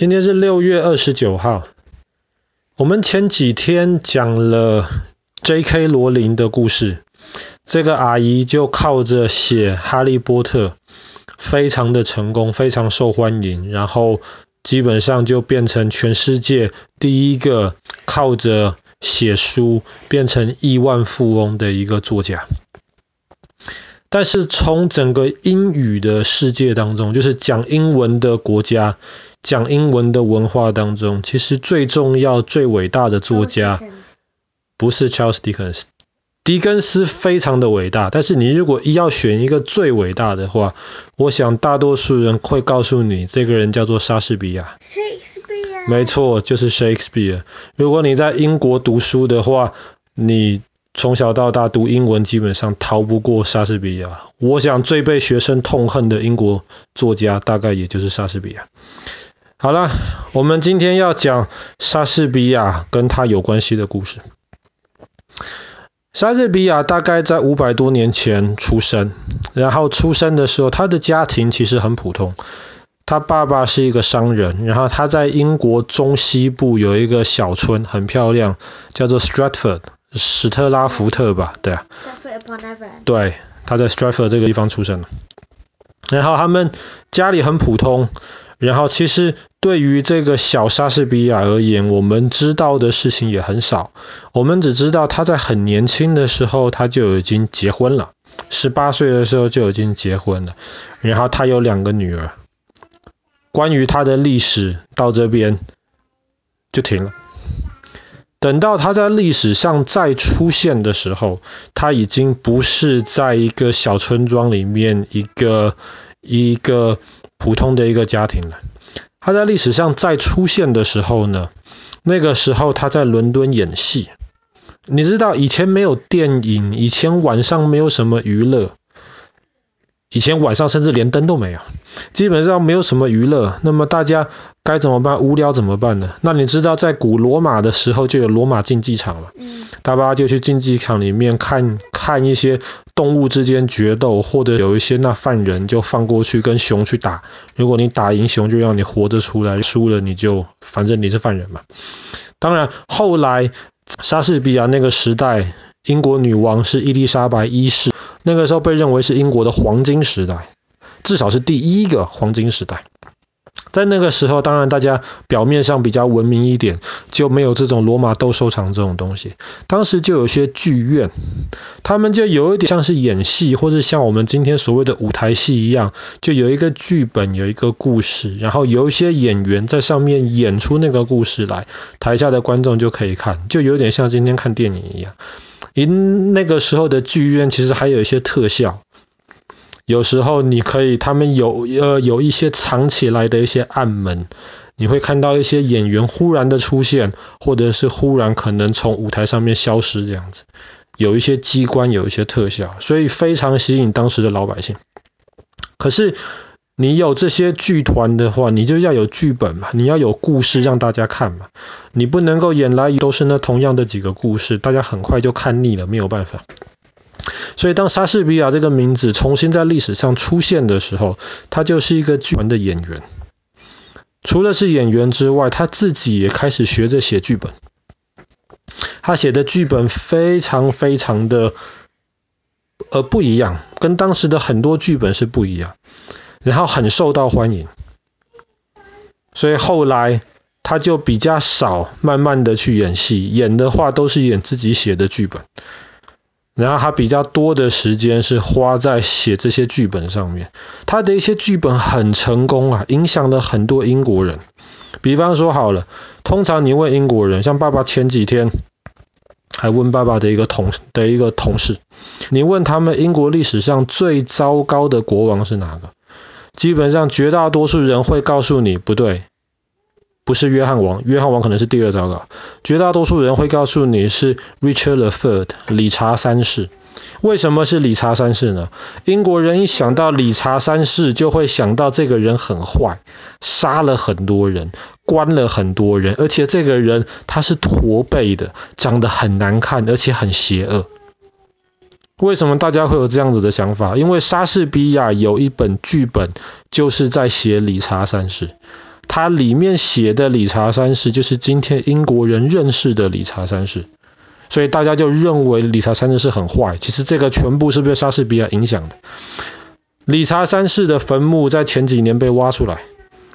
今天是六月二十九号。我们前几天讲了 J.K. 罗琳的故事，这个阿姨就靠着写《哈利波特》，非常的成功，非常受欢迎，然后基本上就变成全世界第一个靠着写书变成亿万富翁的一个作家。但是从整个英语的世界当中，就是讲英文的国家，讲英文的文化当中，其实最重要、最伟大的作家不是 Charles Dickens。狄更斯非常的伟大，但是你如果要选一个最伟大的话，我想大多数人会告诉你，这个人叫做莎士比亚。Shakespeare。没错，就是 Shakespeare。如果你在英国读书的话，你。从小到大读英文，基本上逃不过莎士比亚。我想最被学生痛恨的英国作家，大概也就是莎士比亚。好了，我们今天要讲莎士比亚跟他有关系的故事。莎士比亚大概在五百多年前出生，然后出生的时候，他的家庭其实很普通。他爸爸是一个商人，然后他在英国中西部有一个小村，很漂亮，叫做 Stratford。史特拉福特吧，对啊，对，他在 Stratford 这个地方出生的。然后他们家里很普通，然后其实对于这个小莎士比亚而言，我们知道的事情也很少。我们只知道他在很年轻的时候他就已经结婚了，十八岁的时候就已经结婚了。然后他有两个女儿。关于他的历史到这边就停了。等到他在历史上再出现的时候，他已经不是在一个小村庄里面一个一个普通的一个家庭了。他在历史上再出现的时候呢，那个时候他在伦敦演戏。你知道以前没有电影，以前晚上没有什么娱乐，以前晚上甚至连灯都没有。基本上没有什么娱乐，那么大家该怎么办？无聊怎么办呢？那你知道在古罗马的时候就有罗马竞技场了，嗯，大家就去竞技场里面看看一些动物之间决斗，或者有一些那犯人就放过去跟熊去打，如果你打赢熊就让你活着出来，输了你就反正你是犯人嘛。当然后来莎士比亚那个时代，英国女王是伊丽莎白一世，那个时候被认为是英国的黄金时代。至少是第一个黄金时代，在那个时候，当然大家表面上比较文明一点，就没有这种罗马斗兽场这种东西。当时就有些剧院，他们就有一点像是演戏，或者像我们今天所谓的舞台戏一样，就有一个剧本，有一个故事，然后有一些演员在上面演出那个故事来，台下的观众就可以看，就有点像今天看电影一样。因那个时候的剧院其实还有一些特效。有时候你可以，他们有呃有一些藏起来的一些暗门，你会看到一些演员忽然的出现，或者是忽然可能从舞台上面消失这样子，有一些机关，有一些特效，所以非常吸引当时的老百姓。可是你有这些剧团的话，你就要有剧本嘛，你要有故事让大家看嘛，你不能够演来都是那同样的几个故事，大家很快就看腻了，没有办法。所以，当莎士比亚这个名字重新在历史上出现的时候，他就是一个剧团的演员。除了是演员之外，他自己也开始学着写剧本。他写的剧本非常非常的呃不一样，跟当时的很多剧本是不一样，然后很受到欢迎。所以后来他就比较少慢慢的去演戏，演的话都是演自己写的剧本。然后他比较多的时间是花在写这些剧本上面，他的一些剧本很成功啊，影响了很多英国人。比方说好了，通常你问英国人，像爸爸前几天还问爸爸的一个同的一个同事，你问他们英国历史上最糟糕的国王是哪个？基本上绝大多数人会告诉你不对。不是约翰王，约翰王可能是第二糟糕。绝大多数人会告诉你是 Richard the Third，理查三世。为什么是理查三世呢？英国人一想到理查三世，就会想到这个人很坏，杀了很多人，关了很多人，而且这个人他是驼背的，长得很难看，而且很邪恶。为什么大家会有这样子的想法？因为莎士比亚有一本剧本，就是在写理查三世。他里面写的理查三世就是今天英国人认识的理查三世，所以大家就认为理查三世是很坏。其实这个全部是被莎士比亚影响的。理查三世的坟墓在前几年被挖出来，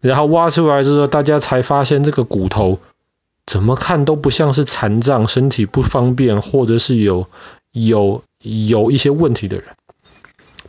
然后挖出来之后，大家才发现这个骨头怎么看都不像是残障、身体不方便或者是有有有一些问题的人。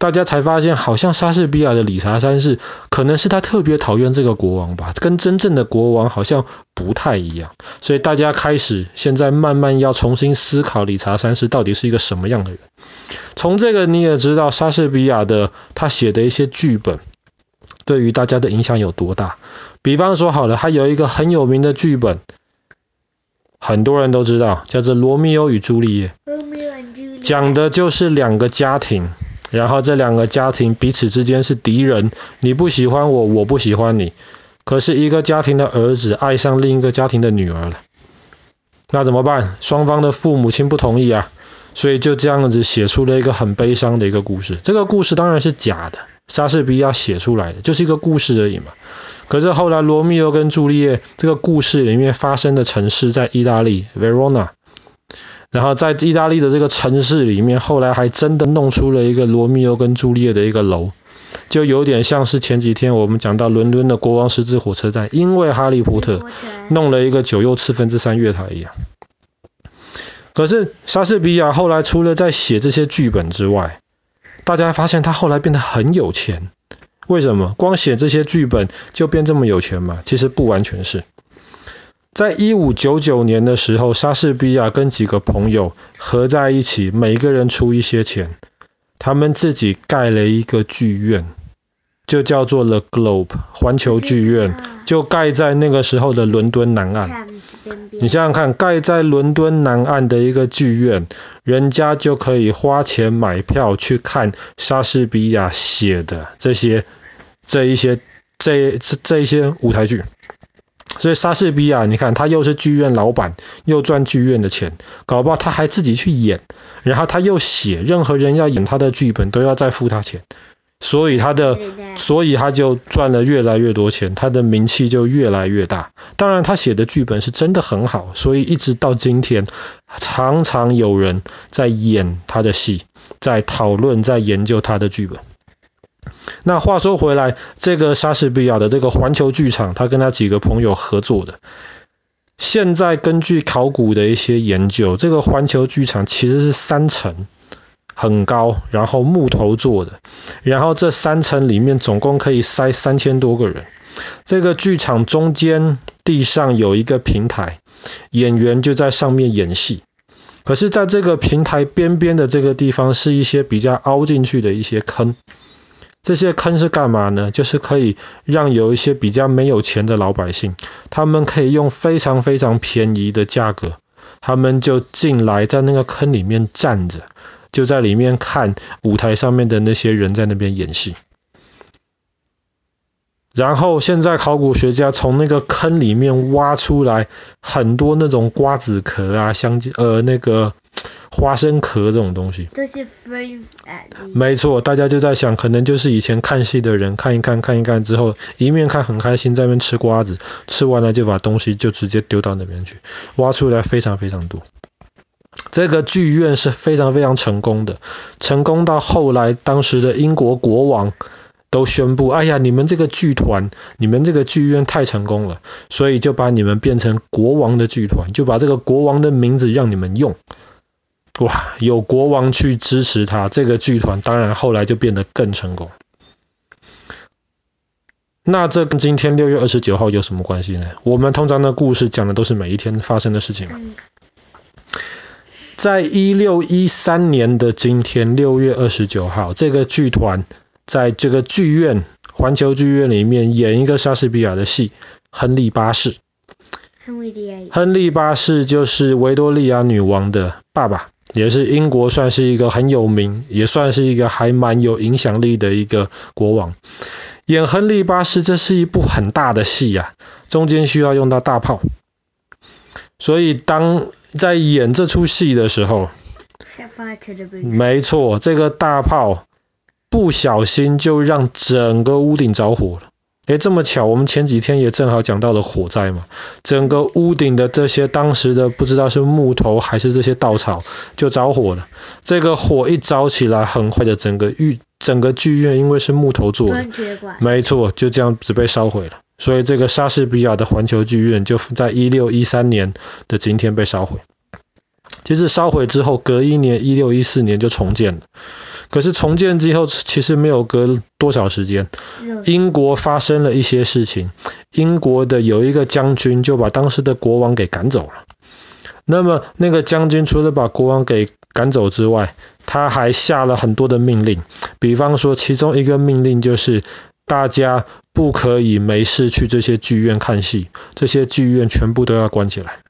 大家才发现，好像莎士比亚的理查三世可能是他特别讨厌这个国王吧，跟真正的国王好像不太一样。所以大家开始现在慢慢要重新思考理查三世到底是一个什么样的人。从这个你也知道，莎士比亚的他写的一些剧本对于大家的影响有多大。比方说，好了，他有一个很有名的剧本，很多人都知道，叫做《罗密欧与朱丽叶》，讲的就是两个家庭。然后这两个家庭彼此之间是敌人，你不喜欢我，我不喜欢你。可是一个家庭的儿子爱上另一个家庭的女儿了，那怎么办？双方的父母亲不同意啊，所以就这样子写出了一个很悲伤的一个故事。这个故事当然是假的，莎士比亚写出来的，就是一个故事而已嘛。可是后来罗密欧跟朱丽叶这个故事里面发生的城市在意大利，Verona。然后在意大利的这个城市里面，后来还真的弄出了一个罗密欧跟朱丽叶的一个楼，就有点像是前几天我们讲到伦敦的国王十字火车站，因为哈利波特弄了一个九又四分之三月台一样。可是莎士比亚后来除了在写这些剧本之外，大家发现他后来变得很有钱。为什么？光写这些剧本就变这么有钱吗？其实不完全是。在一五九九年的时候，莎士比亚跟几个朋友合在一起，每个人出一些钱，他们自己盖了一个剧院，就叫做 The Globe 环球剧院，就盖在那个时候的伦敦南岸。你想想看，盖在伦敦南岸的一个剧院，人家就可以花钱买票去看莎士比亚写的这些、这一些、这这这一些舞台剧。所以莎士比亚，你看他又是剧院老板，又赚剧院的钱，搞不好他还自己去演，然后他又写，任何人要演他的剧本都要再付他钱，所以他的，所以他就赚了越来越多钱，他的名气就越来越大。当然他写的剧本是真的很好，所以一直到今天，常常有人在演他的戏，在讨论，在研究他的剧本。那话说回来，这个莎士比亚的这个环球剧场，他跟他几个朋友合作的。现在根据考古的一些研究，这个环球剧场其实是三层，很高，然后木头做的，然后这三层里面总共可以塞三千多个人。这个剧场中间地上有一个平台，演员就在上面演戏。可是，在这个平台边边的这个地方，是一些比较凹进去的一些坑。这些坑是干嘛呢？就是可以让有一些比较没有钱的老百姓，他们可以用非常非常便宜的价格，他们就进来在那个坑里面站着，就在里面看舞台上面的那些人在那边演戏。然后现在考古学家从那个坑里面挖出来很多那种瓜子壳啊，香蕉呃那个。花生壳这种东西，没错，大家就在想，可能就是以前看戏的人看一看，看一看之后，一面看很开心，在那边吃瓜子，吃完了就把东西就直接丢到那边去，挖出来非常非常多。这个剧院是非常非常成功的，成功到后来，当时的英国国王都宣布，哎呀，你们这个剧团，你们这个剧院太成功了，所以就把你们变成国王的剧团，就把这个国王的名字让你们用。哇，有国王去支持他，这个剧团当然后来就变得更成功。那这跟今天六月二十九号有什么关系呢？我们通常的故事讲的都是每一天发生的事情嘛。在一六一三年的今天，六月二十九号，这个剧团在这个剧院环球剧院里面演一个莎士比亚的戏《亨利八世》。亨利八世就是维多利亚女王的爸爸。也是英国算是一个很有名，也算是一个还蛮有影响力的一个国王。演亨利八世，这是一部很大的戏呀，中间需要用到大炮。所以当在演这出戏的时候，没错，这个大炮不小心就让整个屋顶着火了。诶，这么巧，我们前几天也正好讲到了火灾嘛，整个屋顶的这些当时的不知道是木头还是这些稻草就着火了。这个火一着起来，很快的整个剧整个剧院因为是木头做的，没错，就这样子被烧毁了。所以这个莎士比亚的环球剧院就在一六一三年的今天被烧毁。其实烧毁之后，隔一年一六一四年就重建了。可是重建之后，其实没有隔多少时间，英国发生了一些事情。英国的有一个将军就把当时的国王给赶走了。那么那个将军除了把国王给赶走之外，他还下了很多的命令。比方说，其中一个命令就是大家不可以没事去这些剧院看戏，这些剧院全部都要关起来。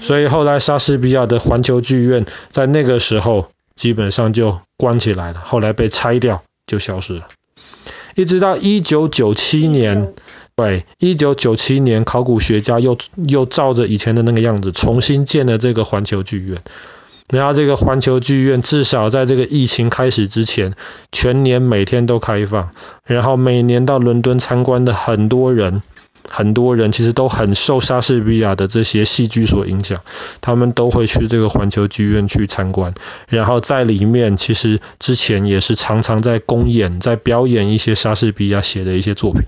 所以后来莎士比亚的环球剧院在那个时候。基本上就关起来了，后来被拆掉就消失了。一直到一九九七年，对，一九九七年，考古学家又又照着以前的那个样子重新建了这个环球剧院。然后这个环球剧院至少在这个疫情开始之前，全年每天都开放，然后每年到伦敦参观的很多人。很多人其实都很受莎士比亚的这些戏剧所影响，他们都会去这个环球剧院去参观，然后在里面其实之前也是常常在公演、在表演一些莎士比亚写的一些作品。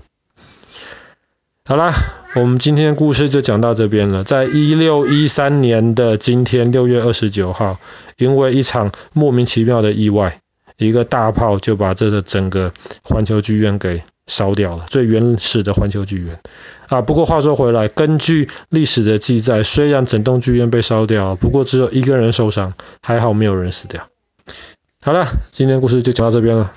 好啦，我们今天的故事就讲到这边了。在一六一三年的今天，六月二十九号，因为一场莫名其妙的意外，一个大炮就把这个整个环球剧院给烧掉了，最原始的环球剧院啊。不过话说回来，根据历史的记载，虽然整栋剧院被烧掉，不过只有一个人受伤，还好没有人死掉。好了，今天故事就讲到这边了。